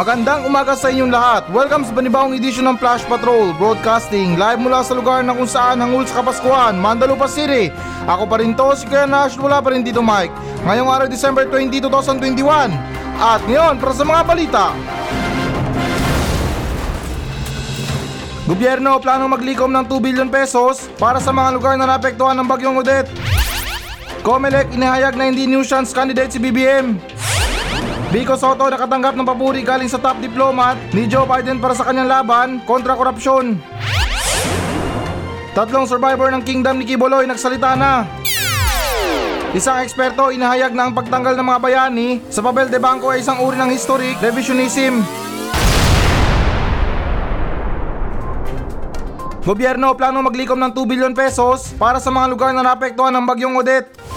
Magandang umaga sa inyong lahat. Welcome sa panibawang edisyon ng Flash Patrol Broadcasting live mula sa lugar na kung saan hangul sa Kapaskuhan, Mandalupa City. Ako pa rin to, si Kuya Nash, wala pa rin dito Mike. Ngayong araw December 20, 2021. At ngayon, para sa mga balita. Gobyerno planong maglikom ng 2 billion pesos para sa mga lugar na naapektuhan ng bagyong Odette. Comelec inihayag na hindi nuisance candidate si BBM. Vico Soto nakatanggap ng papuri galing sa top diplomat ni Joe Biden para sa kanyang laban kontra korupsyon. Tatlong survivor ng Kingdom ni Kiboloy nagsalita na. Isang eksperto inahayag na ang pagtanggal ng mga bayani sa papel de banco ay isang uri ng historic revisionism. Gobyerno plano maglikom ng 2 billion pesos para sa mga lugar na naapektuhan ng bagyong Odette.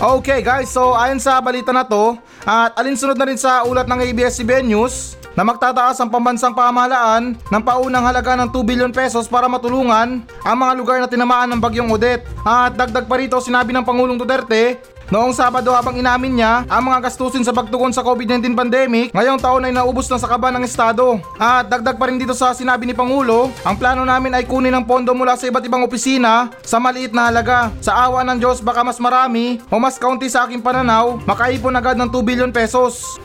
Okay guys, so ayon sa balita na to, at alinsunod na rin sa ulat ng ABS-CBN News na magtataas ang pambansang pamahalaan ng paunang halaga ng 2 billion pesos para matulungan ang mga lugar na tinamaan ng bagyong Odette. At dagdag pa rito sinabi ng Pangulong Duterte Noong Sabado habang inamin niya ang mga gastusin sa pagtugon sa COVID-19 pandemic, ngayong taon ay naubos na sa kaba ng Estado. At dagdag pa rin dito sa sinabi ni Pangulo, ang plano namin ay kunin ang pondo mula sa iba't ibang opisina sa maliit na halaga. Sa awa ng Diyos baka mas marami o mas kaunti sa aking pananaw, makaipon agad ng 2 billion pesos.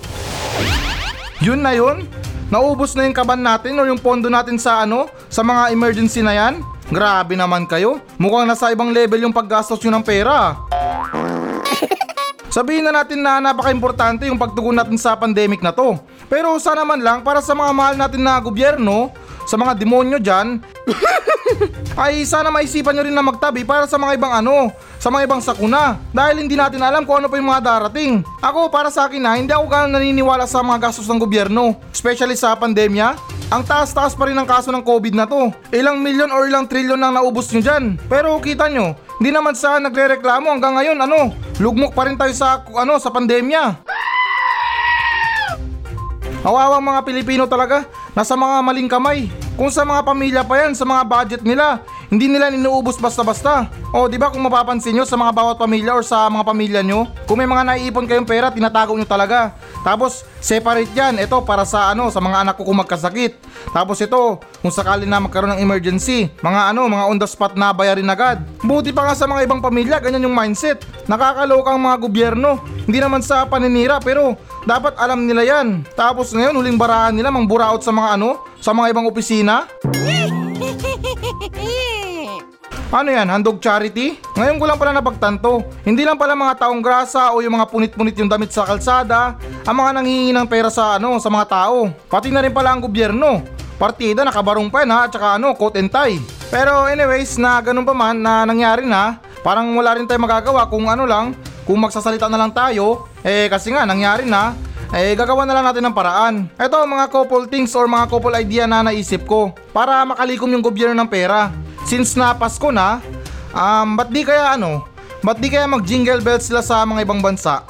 Yun na yun? Naubos na yung kaban natin o yung pondo natin sa ano? Sa mga emergency na yan? Grabe naman kayo. Mukhang nasa ibang level yung paggastos nyo ng pera. Sabihin na natin na napaka-importante yung pagtugon natin sa pandemic na to. Pero sana man lang para sa mga mahal natin na gobyerno, sa mga demonyo dyan, ay sana maisipan nyo rin na magtabi para sa mga ibang ano, sa mga ibang sakuna. Dahil hindi natin alam kung ano pa yung mga darating. Ako para sa akin na hindi ako ganun naniniwala sa mga gastos ng gobyerno, especially sa pandemya. Ang taas-taas pa rin ang kaso ng COVID na to. Ilang milyon or ilang trilyon nang naubos nyo dyan. Pero kita nyo, hindi naman sa nagre-reklamo hanggang ngayon ano, lugmok pa rin tayo sa ano sa pandemya. Awawang mga Pilipino talaga, nasa mga maling kamay. Kung sa mga pamilya pa yan, sa mga budget nila, hindi nila inuubos basta-basta. O, di ba kung mapapansin nyo sa mga bawat pamilya or sa mga pamilya nyo, kung may mga naiipon kayong pera, tinatago nyo talaga. Tapos, separate yan. Ito para sa ano, sa mga anak ko kung magkasakit. Tapos ito, kung sakali na magkaroon ng emergency, mga ano, mga on the spot na bayarin agad. Buti pa nga sa mga ibang pamilya, ganyan yung mindset. Nakakaloka ang mga gobyerno. Hindi naman sa paninira, pero dapat alam nila yan. Tapos ngayon, huling barahan nila mang buraot sa mga ano, sa mga ibang opisina. Ano yan, handog charity? Ngayon ko lang pala napagtanto. Hindi lang pala mga taong grasa o yung mga punit-punit yung damit sa kalsada, ang mga nanghihingi ng pera sa ano, sa mga tao. Pati na rin pala ang gobyerno. Partida nakabarong pa yan ha, at saka ano, coat and tie. Pero anyways, na ganun pa man na nangyari na, parang wala rin tayo magagawa kung ano lang, kung magsasalita na lang tayo, eh kasi nga nangyari na, eh gagawa na lang natin ng paraan. Ito mga couple things or mga couple idea na naisip ko para makalikom yung gobyerno ng pera. Since na Pasko na, um, ba't di kaya ano, ba't di kaya mag jingle bells sila sa mga ibang bansa?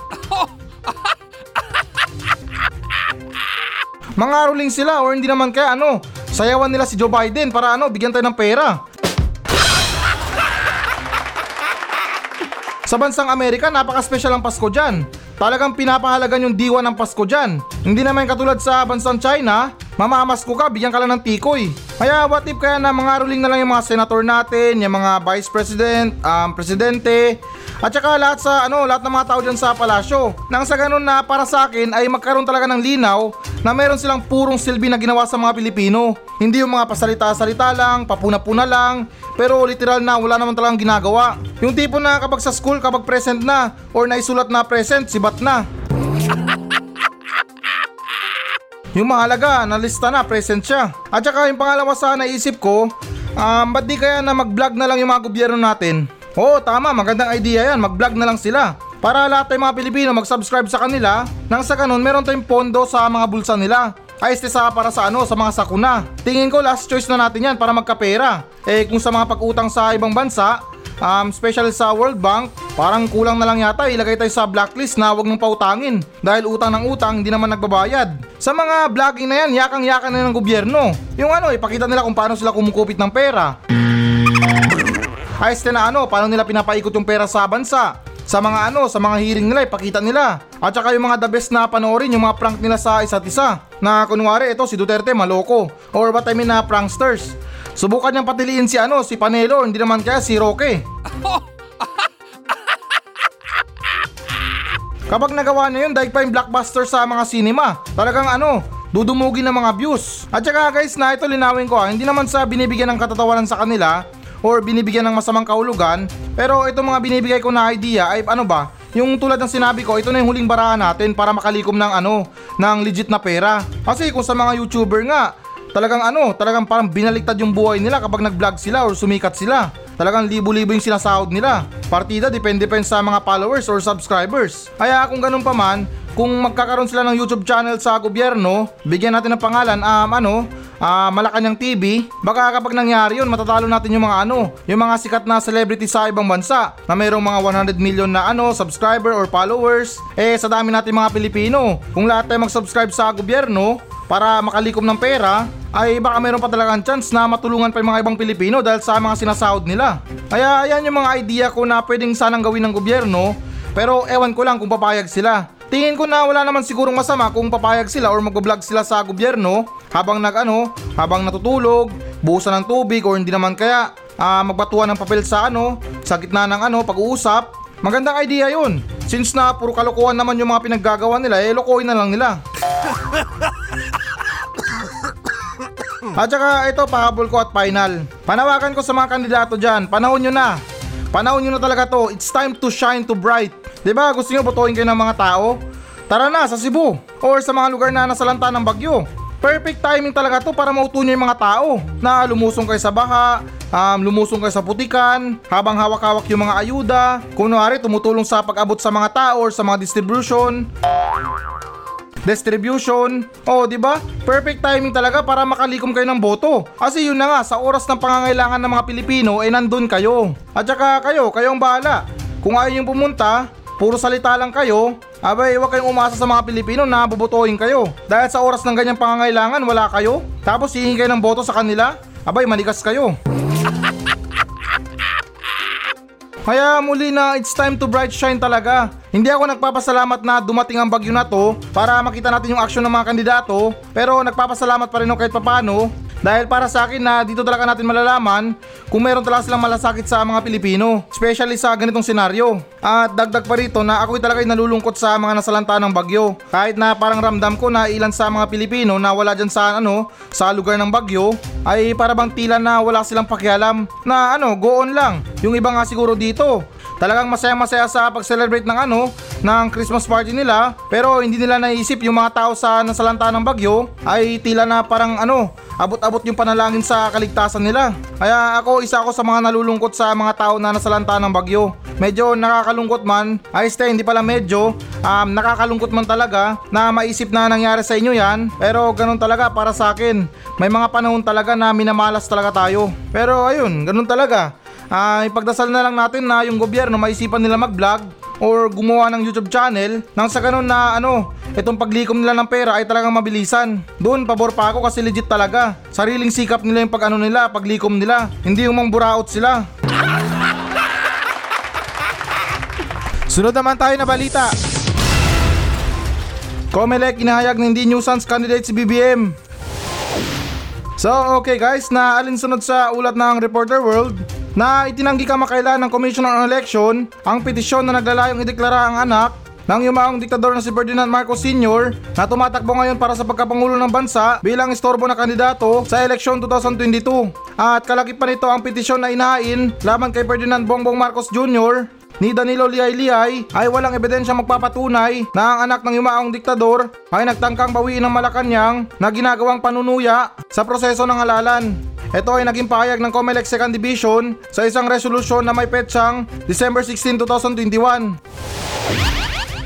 Mga ruling sila or hindi naman kaya ano, sayawan nila si Joe Biden para ano, bigyan tayo ng pera. Sa bansang Amerika, napaka-special ang Pasko dyan. Talagang pinapahalagan yung diwa ng Pasko dyan. Hindi naman katulad sa bansang China, mamamasko ka, bigyan ka lang ng tikoy. Kaya what if kaya na mga ruling na lang yung mga senator natin, yung mga vice president, um, presidente, at saka lahat sa ano, lahat ng mga tao diyan sa palasyo. Nang sa ganun na para sa akin ay magkaroon talaga ng linaw na meron silang purong silbi na ginawa sa mga Pilipino. Hindi yung mga pasalita-salita lang, papuna-puna lang, pero literal na wala naman talagang ginagawa. Yung tipo na kapag sa school, kapag present na, or naisulat na present, sibat na. Yung mahalaga, nalista na, present siya. At saka yung pangalawa sa naisip ko, um, ba't di kaya na mag-vlog na lang yung mga gobyerno natin? Oo, tama, magandang idea yan, mag-vlog na lang sila. Para lahat ng mga Pilipino mag-subscribe sa kanila, nang sa ganun meron tayong pondo sa mga bulsa nila. Ay, este sa para sa ano, sa mga sakuna. Tingin ko last choice na natin yan para magkapera. Eh kung sa mga pag-utang sa ibang bansa, um, special sa World Bank, parang kulang na lang yata ilagay tayo sa blacklist na wag mong pautangin dahil utang ng utang hindi naman nagbabayad. Sa mga vlogging na yan, yakang-yakan na ng gobyerno. Yung ano, ipakita nila kung paano sila kumukupit ng pera. Ayos na ano, paano nila pinapaikot yung pera sa bansa. sa mga ano, sa mga hearing nila, ipakita nila. At saka yung mga the best na panoorin, yung mga prank nila sa isa't isa. Na kunwari, ito si Duterte maloko. Or what I mean na pranksters. Subukan niyang patiliin si ano, si Panelo, hindi naman kaya si Roque. Kapag nagawa niya yun, dahil pa yung blockbuster sa mga cinema. Talagang ano, dudumugin ng mga views. At saka guys na ito linawin ko ha, hindi naman sa binibigyan ng katatawanan sa kanila or binibigyan ng masamang kahulugan, pero itong mga binibigay ko na idea ay ano ba, yung tulad ng sinabi ko, ito na yung huling barahan natin para makalikom ng ano, ng legit na pera. Kasi kung sa mga YouTuber nga, talagang ano, talagang parang binaliktad yung buhay nila kapag nag-vlog sila or sumikat sila. Talagang libo-libo yung sinasahod nila. Partida depende pa sa mga followers or subscribers. Kaya kung ganun pa man, kung magkakaroon sila ng YouTube channel sa gobyerno, bigyan natin ng pangalan, um, ano, ah Malacanang TV, baka kapag nangyari yun, matatalo natin yung mga ano, yung mga sikat na celebrity sa ibang bansa na mayroong mga 100 million na ano, subscriber or followers. Eh, sa dami natin mga Pilipino, kung lahat tayo mag-subscribe sa gobyerno, para makalikom ng pera, ay baka meron pa talagang chance na matulungan pa yung mga ibang Pilipino dahil sa mga sinasahod nila. Kaya ayan yung mga idea ko na pwedeng sanang gawin ng gobyerno, pero ewan ko lang kung papayag sila. Tingin ko na wala naman sigurong masama kung papayag sila or mag-vlog sila sa gobyerno habang nag ano, habang natutulog, buhusan ng tubig or hindi naman kaya ah, magbatuan ng papel sa ano, sa gitna ng ano, pag-uusap. Magandang idea yun. Since na puro kalokohan naman yung mga pinaggagawa nila, eh lokohin na lang nila. At saka ito pahabol ko at final. Panawakan ko sa mga kandidato dyan, panahon nyo na. Panahon nyo na talaga to. It's time to shine to bright. ba? Gusto nyo botohin kayo ng mga tao? Tara na sa Cebu or sa mga lugar na nasalanta ng bagyo. Perfect timing talaga to para mauto nyo yung mga tao na lumusong kayo sa baha, um, lumusong kayo sa putikan, habang hawak-hawak yung mga ayuda, kunwari tumutulong sa pag-abot sa mga tao or sa mga distribution, distribution. Oh, 'di ba? Perfect timing talaga para makalikom kayo ng boto. Kasi yun na nga, sa oras ng pangangailangan ng mga Pilipino ay nandun kayo. At saka kayo, kayong bahala. Kung ayaw yung pumunta, puro salita lang kayo, abay huwag kayong umasa sa mga Pilipino na bubutuhin kayo. Dahil sa oras ng ganyang pangangailangan, wala kayo. Tapos hihingi kayo ng boto sa kanila, abay manigas kayo. Kaya muli na it's time to bright shine talaga. Hindi ako nagpapasalamat na dumating ang bagyo na to para makita natin yung aksyon ng mga kandidato pero nagpapasalamat pa rin ako kahit papano dahil para sa akin na dito talaga natin malalaman kung meron talaga silang malasakit sa mga Pilipino, especially sa ganitong senaryo. At dagdag pa rito na ako'y talaga nalulungkot sa mga nasalanta ng bagyo. Kahit na parang ramdam ko na ilan sa mga Pilipino na wala dyan sa ano, sa lugar ng bagyo, ay para bang tila na wala silang pakialam na ano, go on lang. Yung iba nga siguro dito, Talagang masaya-masaya sa pag-celebrate ng ano, ng Christmas party nila pero hindi nila naisip yung mga tao sa nasalanta ng bagyo ay tila na parang ano, abot-abot yung panalangin sa kaligtasan nila. Kaya ako isa ako sa mga nalulungkot sa mga tao na nasalanta ng bagyo. Medyo nakakalungkot man, ay stay hindi pala medyo, um, nakakalungkot man talaga na maisip na nangyari sa inyo yan pero ganun talaga para sa akin. May mga panahon talaga na minamalas talaga tayo. Pero ayun, ganun talaga uh, ipagdasal na lang natin na yung gobyerno maisipan nila mag-vlog or gumawa ng YouTube channel nang sa ganun na ano, itong paglikom nila ng pera ay talagang mabilisan. Doon pabor pa ako kasi legit talaga. Sariling sikap nila yung pag ano nila, paglikom nila. Hindi yung mangburaot sila. Sunod naman tayo na balita. Comelec inahayag na hindi nuisance candidate si BBM. So okay guys, na alinsunod sa ulat ng Reporter World, na itinanggi kamakailan ng Commission on Election ang petisyon na naglalayong ideklara ang anak ng yumaong diktador na si Ferdinand Marcos Sr. na tumatakbo ngayon para sa pagkapangulo ng bansa bilang istorbo na kandidato sa eleksyon 2022. At kalakip pa nito ang petisyon na inahain laban kay Ferdinand Bongbong Marcos Jr ni Danilo Liay-Liay ay walang ebidensya magpapatunay na ang anak ng yumaong diktador ay nagtangkang bawiin ng Malacanang na ginagawang panunuya sa proseso ng halalan. Ito ay naging pahayag ng COMELEC 2nd Division sa isang resolusyon na may petsang December 16, 2021.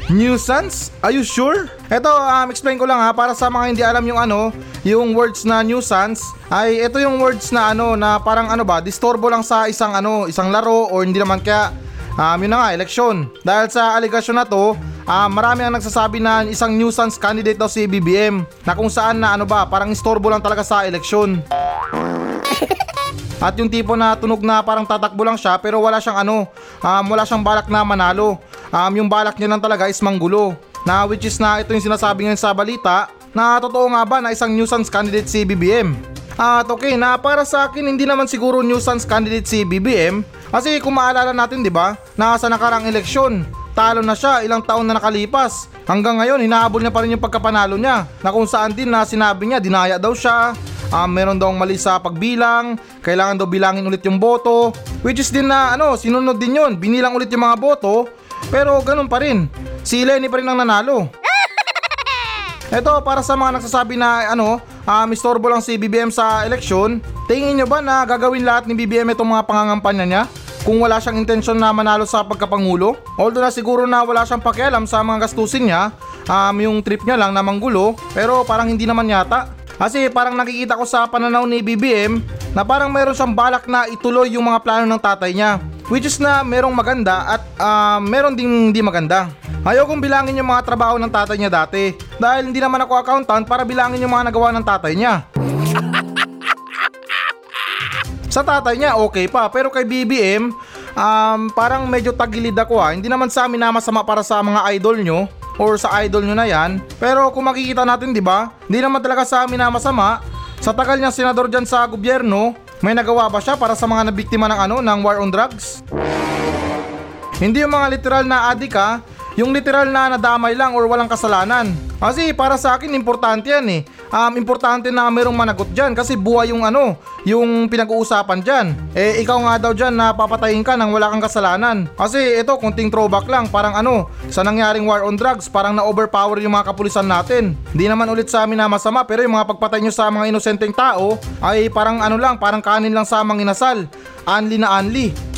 Nuisance? Are you sure? Ito, um, explain ko lang ha, para sa mga hindi alam yung ano, yung words na nuisance, ay ito yung words na ano, na parang ano ba, disturbo lang sa isang ano, isang laro or hindi naman kaya um, yun na nga, eleksyon. Dahil sa aligasyon na to, um, marami ang nagsasabi na isang nuisance candidate daw si BBM na kung saan na ano ba, parang istorbo lang talaga sa eleksyon. At yung tipo na tunog na parang tatakbo lang siya pero wala siyang ano, um, wala siyang balak na manalo. Um, yung balak niya lang talaga is manggulo. Na which is na ito yung sinasabi ngayon sa balita na totoo nga ba na isang nuisance candidate si BBM. At okay na para sa akin hindi naman siguro nuisance candidate si BBM kasi kung maalala natin 'di ba na sa nakarang eleksyon talo na siya ilang taon na nakalipas hanggang ngayon hinahabol niya pa rin yung pagkapanalo niya na kung saan din na sinabi niya dinaya daw siya um, meron daw mali sa pagbilang kailangan daw bilangin ulit yung boto which is din na ano sinunod din yun binilang ulit yung mga boto pero ganun pa rin si Lenny pa rin ang nanalo ito para sa mga nagsasabi na ano, um, istorbo lang si BBM sa eleksyon, tingin nyo ba na gagawin lahat ni BBM itong mga pangangampanya niya? Kung wala siyang intensyon na manalo sa pagkapangulo? Although na siguro na wala siyang pakialam sa mga gastusin niya, um, yung trip niya lang na manggulo, pero parang hindi naman yata. Kasi parang nakikita ko sa pananaw ni BBM na parang meron siyang balak na ituloy yung mga plano ng tatay niya. Which is na merong maganda at um, meron ding hindi maganda. Ayaw kong bilangin yung mga trabaho ng tatay niya dati dahil hindi naman ako accountant para bilangin yung mga nagawa ng tatay niya. Sa tatay niya okay pa pero kay BBM um, parang medyo tagilid ako ha. Hindi naman sa amin na masama para sa mga idol nyo or sa idol nyo na yan. Pero kung makikita natin 'di ba? Hindi naman talaga sa amin na masama. Sa tagal niya senador dyan sa gobyerno, may nagawa ba siya para sa mga nabiktima ng ano ng war on drugs? Hindi yung mga literal na adik ha, yung literal na nadamay lang or walang kasalanan. Kasi para sa akin importante yan eh. Um, importante na merong managot dyan kasi buhay yung ano, yung pinag-uusapan dyan. Eh ikaw nga daw dyan na papatayin ka nang wala kang kasalanan. Kasi ito kunting throwback lang parang ano, sa nangyaring war on drugs parang na-overpower yung mga kapulisan natin. Hindi naman ulit sa amin na masama pero yung mga pagpatay nyo sa mga inosenteng tao ay parang ano lang, parang kanin lang sa mga inasal. Anli na anli.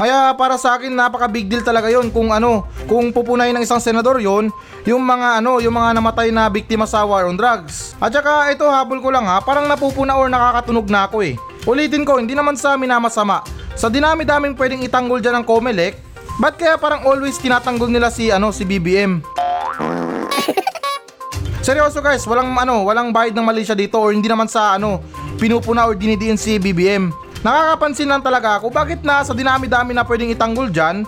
Kaya para sa akin napaka big deal talaga yon kung ano, kung pupunayin ng isang senador yon, yung mga ano, yung mga namatay na biktima sa war on drugs. At saka ito habol ko lang ha, parang napupuna or nakakatunog na ako eh. Ulitin ko, hindi naman sa amin na masama. Sa dinami-daming pwedeng itanggol dyan ng Comelec, ba't kaya parang always tinatanggol nila si ano si BBM? Seryoso guys, walang ano, walang bayad ng mali siya dito or hindi naman sa ano, pinupuna or dinidiin si BBM. Nakakapansin lang talaga ako bakit na sa dinami-dami na pwedeng itanggol dyan,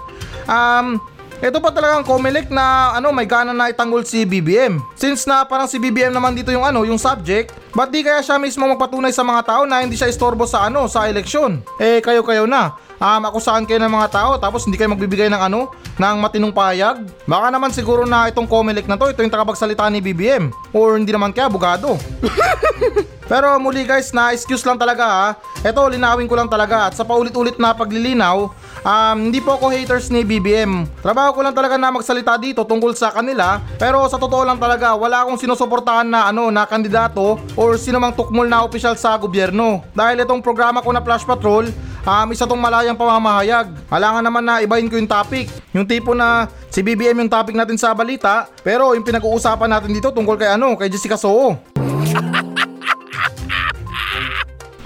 um, ito pa talagang Comelec na ano may gana na itanggol si BBM. Since na parang si BBM naman dito yung ano, yung subject, ba't di kaya siya mismo magpatunay sa mga tao na hindi siya istorbo sa ano, sa eleksyon? Eh kayo-kayo na. Um, akusahan kayo ng mga tao tapos hindi kayo magbibigay ng ano, ng matinong payag. Baka naman siguro na itong Comelec na to, ito yung tagapagsalita ni BBM. Or hindi naman kaya bugado. Pero muli guys, na excuse lang talaga ha. Ito, linawin ko lang talaga at sa paulit-ulit na paglilinaw, um, hindi po ako haters ni BBM. Trabaho ko lang talaga na magsalita dito tungkol sa kanila. Pero sa totoo lang talaga, wala akong sinusuportahan na ano na kandidato or sino mang tukmol na opisyal sa gobyerno. Dahil itong programa ko na Flash Patrol, um, isa tong malayang pamamahayag. Halangan naman na ibahin ko yung topic. Yung tipo na si BBM yung topic natin sa balita, pero yung pinag-uusapan natin dito tungkol kay ano, kay Jessica Soho.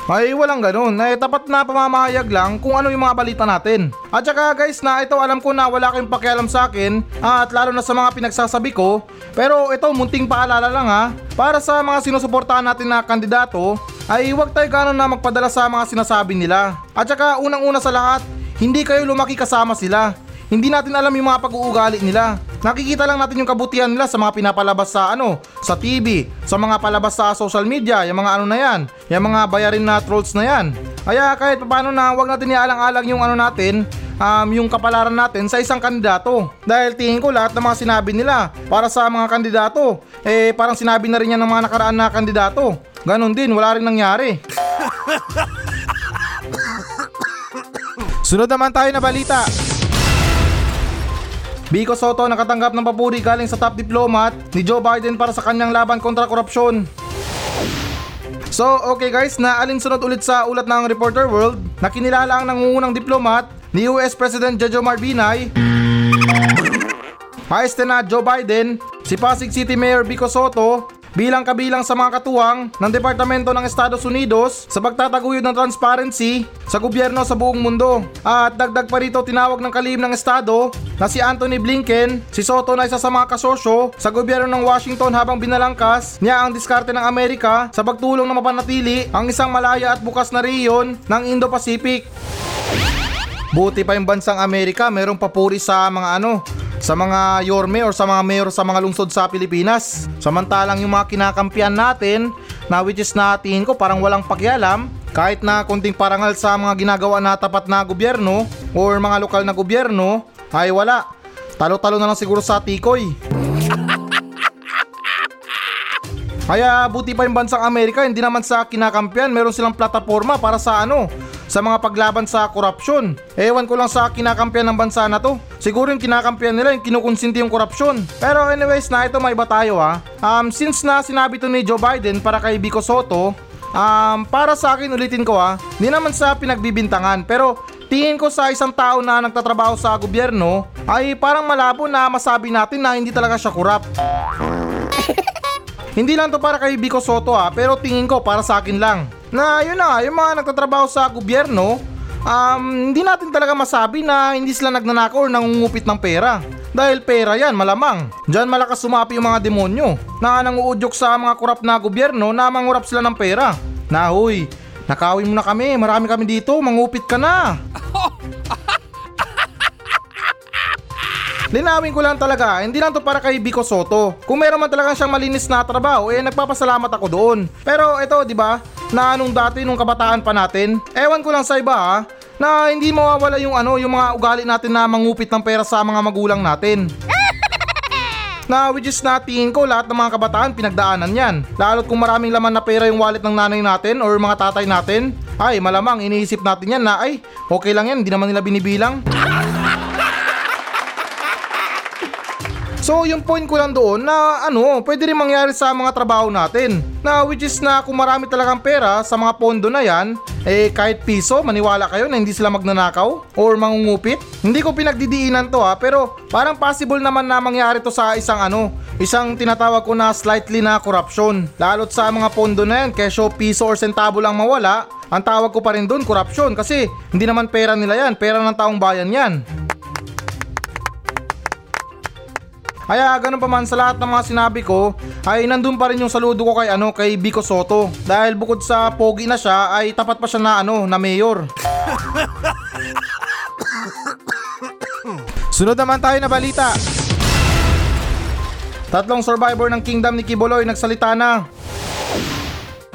Ay walang ganun, eh, tapat na pamamahayag lang kung ano yung mga balita natin. At saka guys na ito alam ko na wala kayong pakialam sa akin at lalo na sa mga pinagsasabi ko pero ito munting paalala lang ha para sa mga sinusuportahan natin na kandidato ay huwag tayo gano'n na magpadala sa mga sinasabi nila. At saka unang-una sa lahat, hindi kayo lumaki kasama sila. Hindi natin alam yung mga pag-uugali nila. Nakikita lang natin yung kabutihan nila sa mga pinapalabas sa ano, sa TV, sa mga palabas sa social media, yung mga ano na yan, yung mga bayarin na trolls na yan. Kaya kahit paano na wag natin ialang-alang yung ano natin, um, yung kapalaran natin sa isang kandidato. Dahil tingin ko lahat ng mga sinabi nila para sa mga kandidato, eh parang sinabi na rin yan ng mga nakaraan na kandidato. Ganon din, wala rin nangyari. Sunod naman tayo na balita. Biko Soto nakatanggap ng papuri galing sa top diplomat ni Joe Biden para sa kanyang laban kontra korupsyon. So okay guys, na alinsunod ulit sa ulat ng Reporter World na kinilala ang nangungunang diplomat ni US President Jojo Marbinay Vice na Joe Biden, si Pasig City Mayor Biko Soto, bilang kabilang sa mga katuwang ng Departamento ng Estados Unidos sa pagtataguyod ng transparency sa gobyerno sa buong mundo. At dagdag pa rito tinawag ng kalihim ng Estado na si Anthony Blinken, si Soto na isa sa mga kasosyo sa gobyerno ng Washington habang binalangkas niya ang diskarte ng Amerika sa pagtulong na mapanatili ang isang malaya at bukas na rehiyon ng Indo-Pacific. Buti pa yung bansang Amerika, merong papuri sa mga ano, sa mga yorme or sa mga mayor sa mga lungsod sa Pilipinas. Samantalang yung mga kinakampiyan natin, na which is natin ko parang walang pakialam, kahit na kunting parangal sa mga ginagawa na tapat na gobyerno or mga lokal na gobyerno, ay wala. Talo-talo na lang siguro sa tikoy. Kaya buti pa yung bansang Amerika, hindi naman sa kinakampiyan, meron silang plataforma para sa ano, sa mga paglaban sa korupsyon. Ewan ko lang sa kinakampiyan ng bansa na to. Siguro yung kinakampiyan nila yung kinukonsinti yung korupsyon. Pero anyways na ito may iba tayo ha. Um, since na sinabi to ni Joe Biden para kay Vico Soto, um, para sa akin ulitin ko ha, hindi naman sa pinagbibintangan pero tingin ko sa isang tao na nagtatrabaho sa gobyerno ay parang malabo na masabi natin na hindi talaga siya kurap. Hindi lang to para kay Vico Soto ha, pero tingin ko para sa akin lang. Na yun na yung mga nagtatrabaho sa gobyerno, um, hindi natin talaga masabi na hindi sila nagnanakaw or nangungupit ng pera. Dahil pera yan, malamang. Diyan malakas sumapi yung mga demonyo na nanguudyok sa mga kurap na gobyerno na mangurap sila ng pera. Na huy, nakawin mo na kami, marami kami dito, mangupit ka na. Linawin ko lang talaga, hindi lang to para kay Vico Soto. Kung meron man talaga siyang malinis na trabaho, eh nagpapasalamat ako doon. Pero ito, di ba, na nung dati nung kabataan pa natin, ewan ko lang sa iba ha, na hindi mawawala yung ano, yung mga ugali natin na mangupit ng pera sa mga magulang natin. na which is natingin ko lahat ng mga kabataan pinagdaanan yan. Lalo't kung maraming laman na pera yung wallet ng nanay natin or mga tatay natin, ay malamang iniisip natin yan na ay okay lang yan, hindi naman nila binibilang. So yung point ko lang doon na ano, pwede rin mangyari sa mga trabaho natin. Na which is na kung marami talagang pera sa mga pondo na yan, eh kahit piso, maniwala kayo na hindi sila magnanakaw or mangungupit. Hindi ko pinagdidiinan to ha, pero parang possible naman na mangyari to sa isang ano, isang tinatawag ko na slightly na corruption. Lalo't sa mga pondo na yan, kesyo piso or sentabo lang mawala, ang tawag ko pa rin doon corruption kasi hindi naman pera nila yan, pera ng taong bayan yan. Kaya ganun pa man sa lahat ng mga sinabi ko ay nandun pa rin yung saludo ko kay ano kay Vico Soto dahil bukod sa pogi na siya ay tapat pa siya na ano na mayor. Sunod naman tayo na balita. Tatlong survivor ng Kingdom ni Kiboloy nagsalita na.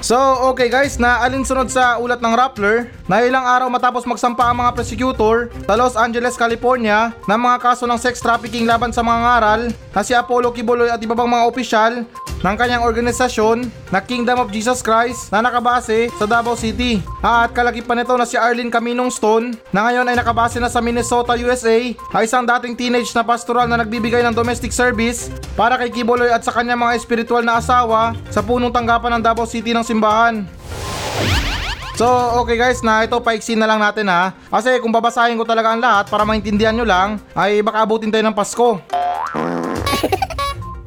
So, okay guys, na alinsunod sa ulat ng Rappler na ilang araw matapos magsampa ang mga prosecutor sa Los Angeles, California ng mga kaso ng sex trafficking laban sa mga ngaral na si Apollo Kibuloy at iba pang mga opisyal ng kanyang organisasyon na Kingdom of Jesus Christ na nakabase sa Davao City. At kalagipan nito na si Arlene Caminong Stone na ngayon ay nakabase na sa Minnesota, USA ay isang dating teenage na pastoral na nagbibigay ng domestic service para kay Kibuloy at sa kanyang mga espiritual na asawa sa punong tanggapan ng Davao City ng simbahan. So, okay guys, na ito paiksin na lang natin ha. Kasi kung babasahin ko talaga ang lahat para maintindihan nyo lang, ay baka abutin tayo ng Pasko.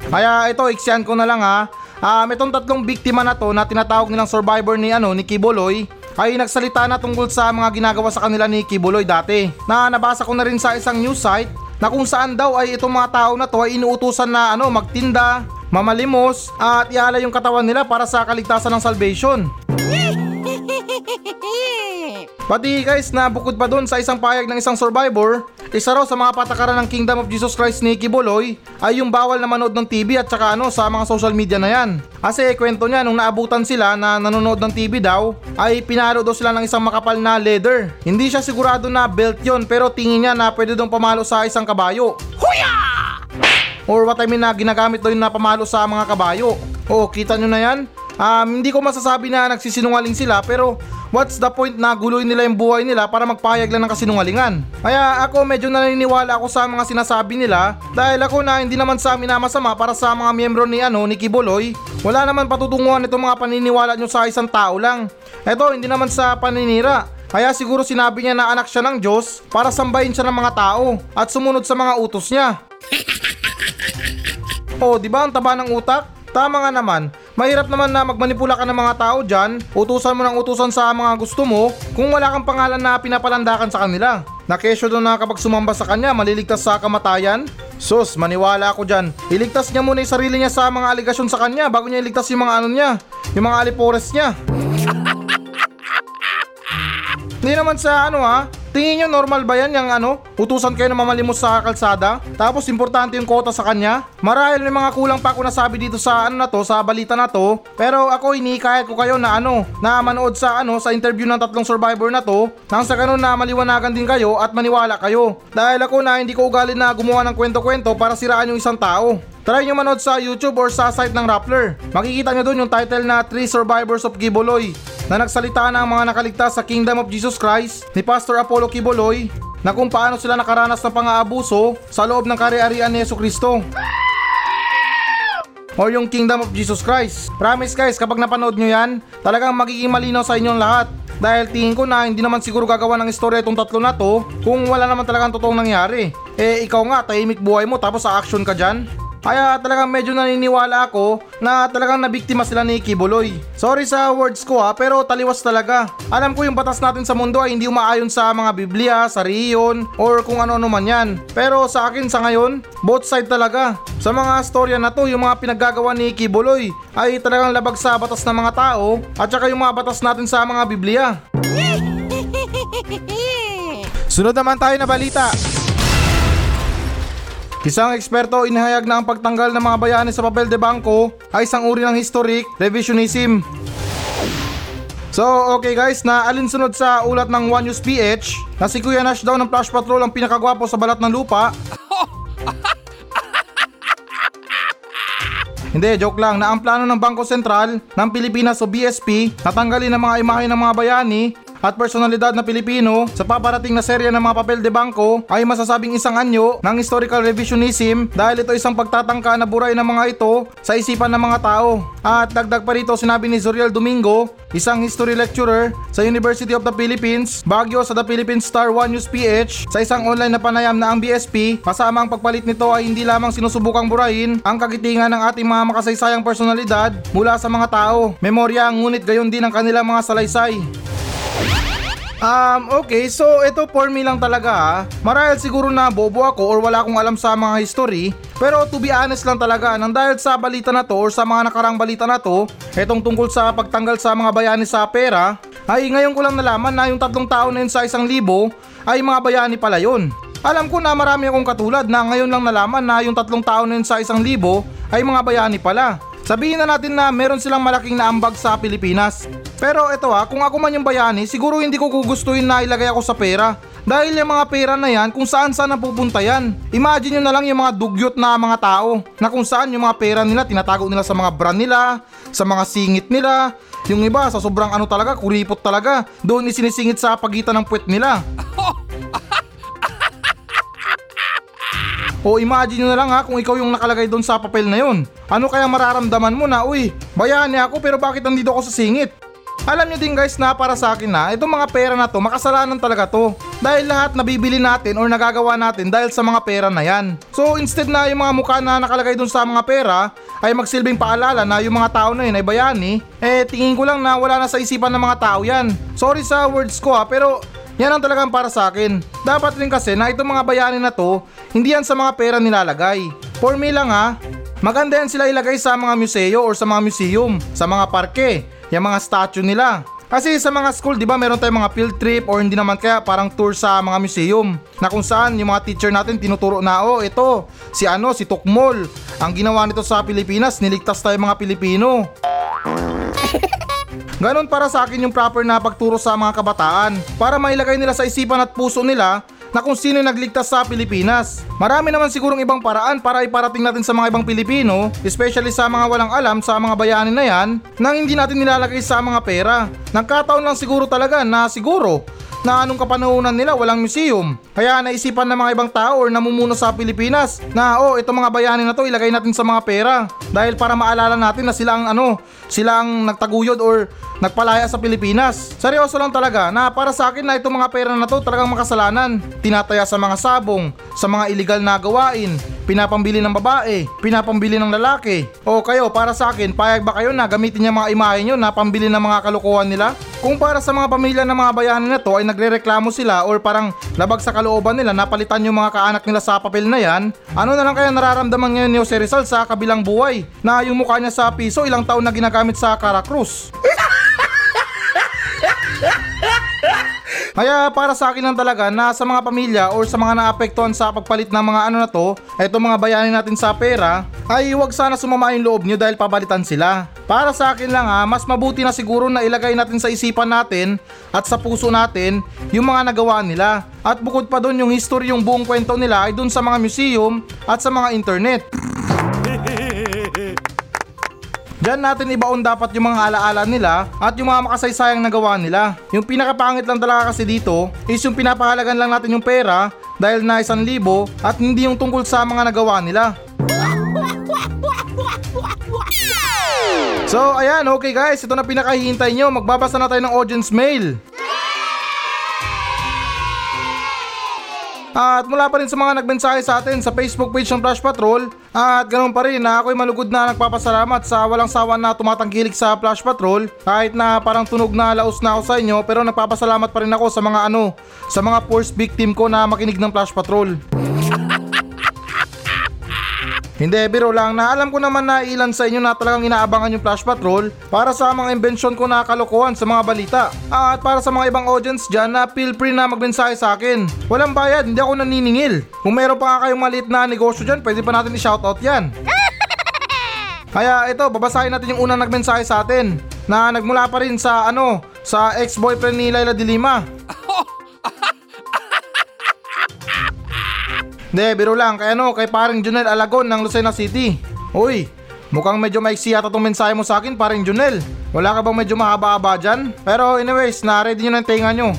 Kaya ito, iksyan ko na lang ha. Um, itong tatlong biktima na to na tinatawag nilang survivor ni ano ni Kiboloy ay nagsalita na tungkol sa mga ginagawa sa kanila ni Kiboloy dati. Na nabasa ko na rin sa isang news site na kung saan daw ay itong mga tao na to ay inuutusan na ano magtinda, mamalimos at ialay yung katawan nila para sa kaligtasan ng salvation. Pati guys na bukod pa doon sa isang payag ng isang survivor, isa raw sa mga patakaran ng Kingdom of Jesus Christ ni Kiboloy ay yung bawal na manood ng TV at saka ano sa mga social media na yan. Kasi kwento niya nung naabutan sila na nanonood ng TV daw ay pinalo daw sila ng isang makapal na leather. Hindi siya sigurado na belt yon pero tingin niya na pwede daw pamalo sa isang kabayo. Huya! Or what I mean na ginagamit daw yun na pamalo sa mga kabayo. Oo, kita nyo na yan? Um, hindi ko masasabi na nagsisinungaling sila pero what's the point na guloy nila yung buhay nila para magpahayag lang ng kasinungalingan? Kaya ako medyo naniniwala ako sa mga sinasabi nila dahil ako na hindi naman sa amin na masama para sa mga miyembro ni ano ni Kiboloy. Wala naman patutunguhan itong mga paniniwala nyo sa isang tao lang. Eto, hindi naman sa paninira. Kaya siguro sinabi niya na anak siya ng Diyos para sambahin siya ng mga tao at sumunod sa mga utos niya. Oh, di ba ang taba ng utak? Tama nga naman. Mahirap naman na magmanipula ka ng mga tao dyan, utusan mo ng utusan sa mga gusto mo kung wala kang pangalan na pinapalandakan sa kanila. Nakesyo doon na kapag sumamba sa kanya, maliligtas sa kamatayan? Sus, maniwala ako dyan. Iligtas niya muna yung sarili niya sa mga aligasyon sa kanya bago niya iligtas yung mga ano niya, yung mga alipores niya. Hindi naman sa ano ha, tingin nyo normal ba yan yung ano, utusan kayo na mamalimos sa kalsada? Tapos importante yung kota sa kanya? Marahil may mga kulang pa ako nasabi dito sa ano na to, sa balita na to. Pero ako inikayat ko kayo na ano, na manood sa ano, sa interview ng tatlong survivor na to, nang sa ganun na maliwanagan din kayo at maniwala kayo. Dahil ako na hindi ko ugali na gumawa ng kwento-kwento para siraan yung isang tao. Try nyo manood sa YouTube or sa site ng Rappler. Makikita nyo doon yung title na 3 Survivors of Giboloy na nagsalita na ang mga nakaligtas sa Kingdom of Jesus Christ ni Pastor Apollo Kiboloy na kung paano sila nakaranas ng pang-aabuso sa loob ng kari-arian ni Yesu Kristo. Or yung Kingdom of Jesus Christ. Promise guys, kapag napanood nyo yan, talagang magiging malinaw sa inyong lahat. Dahil tingin ko na hindi naman siguro gagawa ng istorya itong tatlo na to kung wala naman talagang totoong nangyari. Eh ikaw nga, tahimik buhay mo tapos sa action ka dyan. Kaya talagang medyo naniniwala ako na talagang nabiktima sila ni Kibuloy. Sorry sa words ko ha, pero taliwas talaga. Alam ko yung batas natin sa mundo ay hindi umaayon sa mga Biblia, sa riyon, or kung ano-ano man yan. Pero sa akin sa ngayon, both side talaga. Sa mga storya na to, yung mga pinaggagawa ni Kibuloy ay talagang labag sa batas ng mga tao at saka yung mga batas natin sa mga Biblia. Sunod naman tayo na balita. Isang eksperto inihayag na ang pagtanggal ng mga bayani sa papel de bangko ay isang uri ng historic revisionism. So okay guys, na alinsunod sa ulat ng One News PH na si Kuya Nash daw ng Flash Patrol ang pinakagwapo sa balat ng lupa. Hindi, joke lang na ang plano ng Bangko Sentral ng Pilipinas o BSP na tanggalin ang mga imahe ng mga bayani at personalidad na Pilipino sa paparating na serya ng mga papel de bangko ay masasabing isang anyo ng historical revisionism dahil ito isang pagtatangka na buray ng mga ito sa isipan ng mga tao. At dagdag pa rito sinabi ni Zuriel Domingo, isang history lecturer sa University of the Philippines, Baguio sa The Philippine Star One News PH, sa isang online na panayam na ang BSP, kasama ang pagpalit nito ay hindi lamang sinusubukang burahin ang kagitingan ng ating mga makasaysayang personalidad mula sa mga tao. Memorya ngunit gayon din ang kanilang mga salaysay. Um, okay, so ito for me lang talaga ha. Marahil siguro na bobo ako or wala akong alam sa mga history. Pero to be honest lang talaga, nang dahil sa balita na to or sa mga nakarang balita na to, etong tungkol sa pagtanggal sa mga bayani sa pera, ay ngayon ko lang nalaman na yung tatlong tao na yun sa isang libo ay mga bayani pala yun. Alam ko na marami akong katulad na ngayon lang nalaman na yung tatlong tao na yun sa isang libo ay mga bayani pala. Sabihin na natin na meron silang malaking naambag sa Pilipinas. Pero ito ha, kung ako man yung bayani, siguro hindi ko gugustuhin na ilagay ako sa pera. Dahil yung mga pera na yan, kung saan saan napupunta yan. Imagine nyo na lang yung mga dugyot na mga tao, na kung saan yung mga pera nila, tinatago nila sa mga brand nila, sa mga singit nila. Yung iba, sa sobrang ano talaga, kuripot talaga, doon isinisingit sa pagitan ng puwet nila. O imagine nyo na lang ha kung ikaw yung nakalagay doon sa papel na yun. Ano kaya mararamdaman mo na, uy, bayani ako pero bakit nandito ako sa singit? Alam nyo din guys na para sa akin na itong mga pera na to makasalanan talaga to. Dahil lahat nabibili natin or nagagawa natin dahil sa mga pera na yan. So instead na yung mga mukha na nakalagay dun sa mga pera ay magsilbing paalala na yung mga tao na yun ay bayani, eh tingin ko lang na wala na sa isipan ng mga tao yan. Sorry sa words ko ha pero yan ang talagang para sa akin. Dapat rin kasi na itong mga bayani na to, hindi yan sa mga pera nilalagay. For me lang ha, maganda yan sila ilagay sa mga museo or sa mga museum, sa mga parke, yung mga statue nila. Kasi sa mga school, di ba, meron tayong mga field trip or hindi naman kaya parang tour sa mga museum na kung saan yung mga teacher natin tinuturo na, oh, ito, si ano, si Tukmol. Ang ginawa nito sa Pilipinas, niligtas tayo mga Pilipino. Ganon para sa akin yung proper na pagturo sa mga kabataan para mailagay nila sa isipan at puso nila na kung sino nagligtas sa Pilipinas. Marami naman sigurong ibang paraan para iparating natin sa mga ibang Pilipino, especially sa mga walang alam sa mga bayani na yan, nang hindi natin nilalagay sa mga pera. Nagkataon lang siguro talaga na siguro na anong kapanahunan nila walang museum. Kaya naisipan ng mga ibang tao or namumuno sa Pilipinas na oh, itong mga bayani na to ilagay natin sa mga pera. dahil para maalala natin na sila ang ano, sila ang nagtaguyod or nagpalaya sa Pilipinas. Seryoso lang talaga na para sa akin na itong mga pera na to talagang makasalanan. Tinataya sa mga sabong, sa mga illegal na gawain, pinapambili ng babae, pinapambili ng lalaki. O kayo, para sa akin, payag ba kayo na gamitin niya mga imahe nyo na pambili ng mga kalukuhan nila? Kung para sa mga pamilya ng mga bayani na to ay nagrereklamo sila or parang labag sa kalooban nila napalitan yung mga kaanak nila sa papel na yan, ano na lang kaya nararamdaman ngayon ni Jose Rizal sa kabilang buhay na yung mukha niya sa piso ilang taon na ginagamit sa Caracruz? Kaya para sa akin lang talaga na sa mga pamilya or sa mga naapektuhan sa pagpalit ng mga ano na to, eto mga bayani natin sa pera, ay huwag sana sumama yung loob nyo dahil pabalitan sila. Para sa akin lang ha, mas mabuti na siguro na ilagay natin sa isipan natin at sa puso natin yung mga nagawa nila. At bukod pa doon yung history yung buong kwento nila ay doon sa mga museum at sa mga internet. Diyan natin ibaon dapat yung mga alaala nila at yung mga makasaysayang nagawa nila. Yung pinakapangit lang talaga kasi dito is yung pinapahalagan lang natin yung pera dahil na isang libo at hindi yung tungkol sa mga nagawa nila. So ayan, okay guys, ito na pinakahihintay nyo. Magbabasa na tayo ng audience mail. At mula pa rin sa mga nagmensahe sa atin sa Facebook page ng Flash Patrol At ganoon pa rin na ako'y malugod na nagpapasalamat sa walang sawa na tumatangkilik sa Flash Patrol. Kahit na parang tunog na laos na ako sa inyo pero nagpapasalamat pa rin ako sa mga ano Sa mga force victim ko na makinig ng Flash Patrol hindi, biro lang na alam ko naman na ilan sa inyo na talagang inaabangan yung Flash Patrol para sa mga imbensyon ko na kalokohan sa mga balita. At para sa mga ibang audience dyan na feel free na magmensahe sa akin. Walang bayad, hindi ako naniningil. Kung meron pa nga kayong maliit na negosyo dyan, pwede pa natin i-shoutout yan. Kaya ito, babasahin natin yung unang nagmensahe sa atin na nagmula pa rin sa ano, sa ex-boyfriend ni Laila Dilima. Hindi, biro lang. Kaya ano, kay paring Junel Alagon ng Lucena City. Uy, mukhang medyo maiksi yata itong mensahe mo sa akin, paring Junel. Wala ka bang medyo mahaba-haba dyan? Pero anyways, na-ready nyo na yung tenga nyo.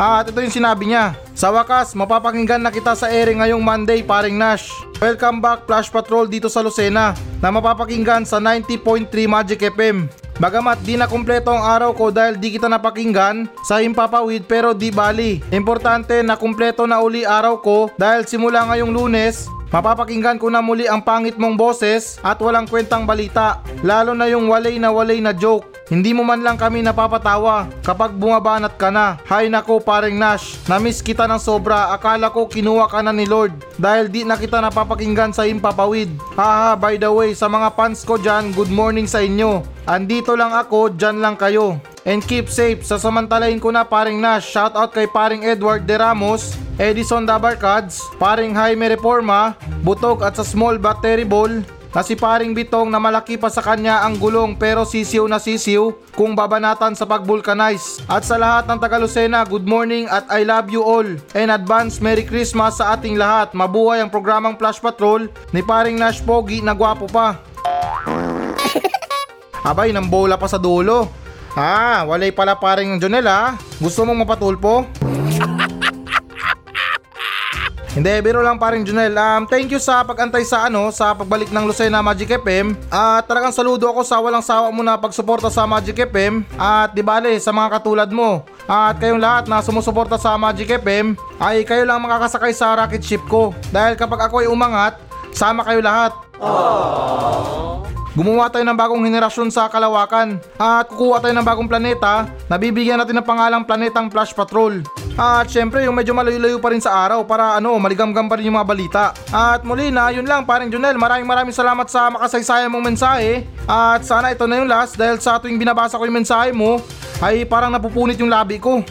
Ha, at ito yung sinabi niya. Sa wakas, mapapakinggan na kita sa airing ngayong Monday, paring Nash. Welcome back Flash Patrol dito sa Lucena na mapapakinggan sa 90.3 Magic FM. Bagamat di na kumpleto ang araw ko dahil di kita napakinggan sa Himpapawid pero di bali. Importante na kumpleto na uli araw ko dahil simula ngayong lunes, mapapakinggan ko na muli ang pangit mong boses at walang kwentang balita. Lalo na yung walay na walay na joke. Hindi mo man lang kami napapatawa kapag bumabanat ka na. Hay nako paring Nash, namiss kita ng sobra. Akala ko kinuha ka na ni Lord dahil di na kita napapakinggan sa Himpapawid. Haha, by the way, sa mga fans ko dyan, good morning sa inyo. Andito lang ako, dyan lang kayo. And keep safe, sasamantalahin ko na paring Nash. Shoutout kay paring Edward De Ramos, Edison Dabarkads, paring Jaime Reforma, Butog at sa Small but Terrible, na si paring Bitong na malaki pa sa kanya ang gulong pero sisiw na sisiw kung babanatan sa pag-vulcanize. At sa lahat ng taga Lucena, good morning at I love you all. And advance Merry Christmas sa ating lahat. Mabuhay ang programang Flash Patrol ni paring Nash Pogi na gwapo pa. Abay, nang bola pa sa dulo. Ah, walay pala paring Jonel ha. Gusto mong mapatulpo? Hindi, biro lang paring Junel. Um, thank you sa pag-antay sa ano, sa pagbalik ng Lucena Magic FM. At talagang saludo ako sa walang sawa mo na pagsuporta sa Magic FM. At di bale, sa mga katulad mo. At kayong lahat na sumusuporta sa Magic FM, ay kayo lang makakasakay sa rocket ship ko. Dahil kapag ako ay umangat, sama kayo lahat. Gumawa tayo ng bagong henerasyon sa kalawakan at kukuha tayo ng bagong planeta na bibigyan natin ng pangalang planetang Flash Patrol. At syempre yung medyo malayo-layo pa rin sa araw para ano maligam-gam pa rin yung mga balita. At muli na yun lang paring Junel maraming maraming salamat sa makasaysaya mong mensahe. At sana ito na yung last dahil sa tuwing binabasa ko yung mensahe mo ay parang napupunit yung labi ko.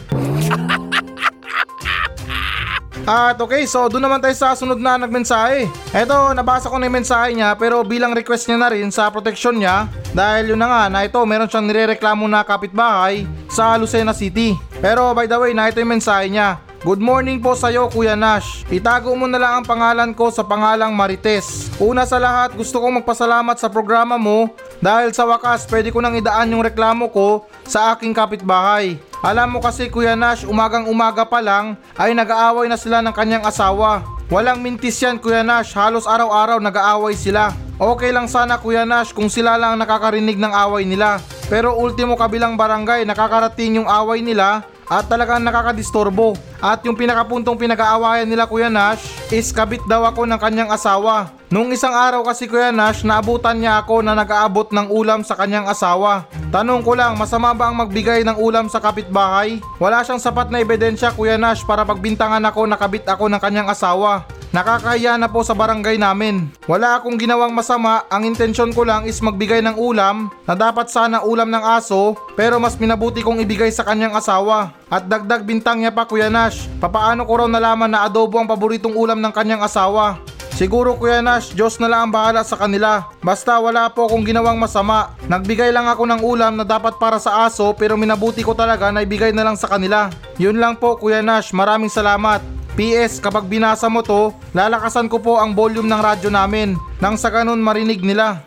At okay, so doon naman tayo sa sunod na nagmensahe. Eto, nabasa ko na yung mensahe niya pero bilang request niya na rin sa protection niya dahil yun na nga na ito meron siyang nirereklamo na kapitbahay sa Lucena City. Pero by the way, na ito yung mensahe niya. Good morning po sa iyo Kuya Nash. Itago mo na lang ang pangalan ko sa pangalang Marites. Una sa lahat, gusto kong magpasalamat sa programa mo dahil sa wakas pwede ko nang idaan yung reklamo ko sa aking kapitbahay. Alam mo kasi Kuya Nash, umagang umaga pa lang ay nag-aaway na sila ng kanyang asawa. Walang mintis yan Kuya Nash, halos araw-araw nag-aaway sila. Okay lang sana Kuya Nash kung sila lang nakakarinig ng away nila. Pero ultimo kabilang barangay nakakarating yung away nila at talagang nakakadisturbo. At yung pinakapuntong pinag-aawayan nila Kuya Nash is kabit daw ako ng kanyang asawa. Nung isang araw kasi Kuya Nash, naabutan niya ako na nag-aabot ng ulam sa kanyang asawa. Tanong ko lang, masama ba ang magbigay ng ulam sa kapitbahay? Wala siyang sapat na ebidensya Kuya Nash para pagbintangan ako na kabit ako ng kanyang asawa. Nakakahiya na po sa barangay namin. Wala akong ginawang masama, ang intensyon ko lang is magbigay ng ulam na dapat sana ulam ng aso pero mas minabuti kong ibigay sa kanyang asawa. At dagdag bintang niya pa Kuya Nash, papaano ko raw nalaman na adobo ang paboritong ulam ng kanyang asawa? Siguro Kuya Nash, Diyos na lang ang bahala sa kanila. Basta wala po akong ginawang masama. Nagbigay lang ako ng ulam na dapat para sa aso pero minabuti ko talaga na ibigay na lang sa kanila. Yun lang po Kuya Nash, maraming salamat. PS, kapag binasa mo to, lalakasan ko po ang volume ng radyo namin nang sa ganun marinig nila.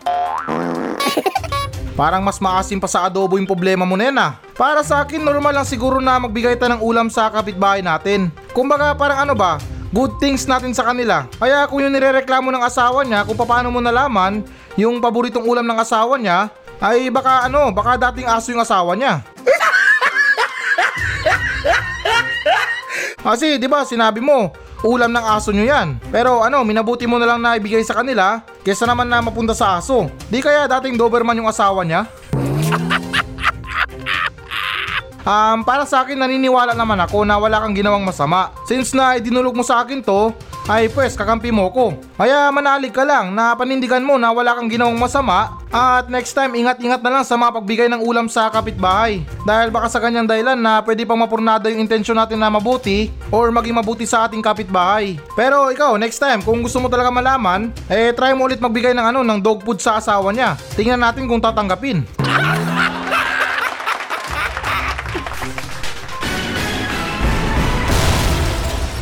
Parang mas maasim pa sa adobo yung problema mo na yan ah. Para sa akin, normal lang siguro na magbigay tayo ng ulam sa kapitbahay natin. Kumbaga parang ano ba, good things natin sa kanila. Kaya kung yung nirereklamo ng asawa niya, kung paano mo nalaman yung paboritong ulam ng asawa niya, ay baka ano, baka dating aso yung asawa niya. Kasi 'di ba sinabi mo, ulam ng aso nyo yan. Pero ano, minabuti mo na lang na ibigay sa kanila kesa naman na mapunta sa aso. Di kaya dating Doberman yung asawa niya? Um, para sa akin naniniwala naman ako na wala kang ginawang masama. Since na idinulog mo sa akin to, ay pwes kakampi mo ko. Kaya manalig ka lang na panindigan mo na wala kang ginawang masama at next time ingat-ingat na lang sa mga pagbigay ng ulam sa kapitbahay. Dahil baka sa kanyang dahilan na pwede pang mapurnado yung intensyon natin na mabuti or maging mabuti sa ating kapitbahay. Pero ikaw, next time kung gusto mo talaga malaman, eh try mo ulit magbigay ng ano ng dog food sa asawa niya. Tingnan natin kung tatanggapin.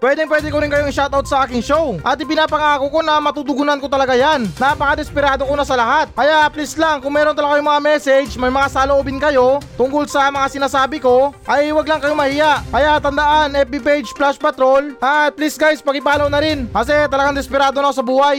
Pwedeng pwede ko rin kayong shoutout sa aking show. At ipinapangako ko na matutugunan ko talaga yan. Napaka-desperado ko na sa lahat. Kaya please lang, kung meron talaga kayong mga message, may mga saloobin kayo tungkol sa mga sinasabi ko, ay wag lang kayong mahiya. Kaya tandaan, FB page Flash Patrol. At please guys, pakipollow na rin. Kasi talagang desperado na ako sa buhay.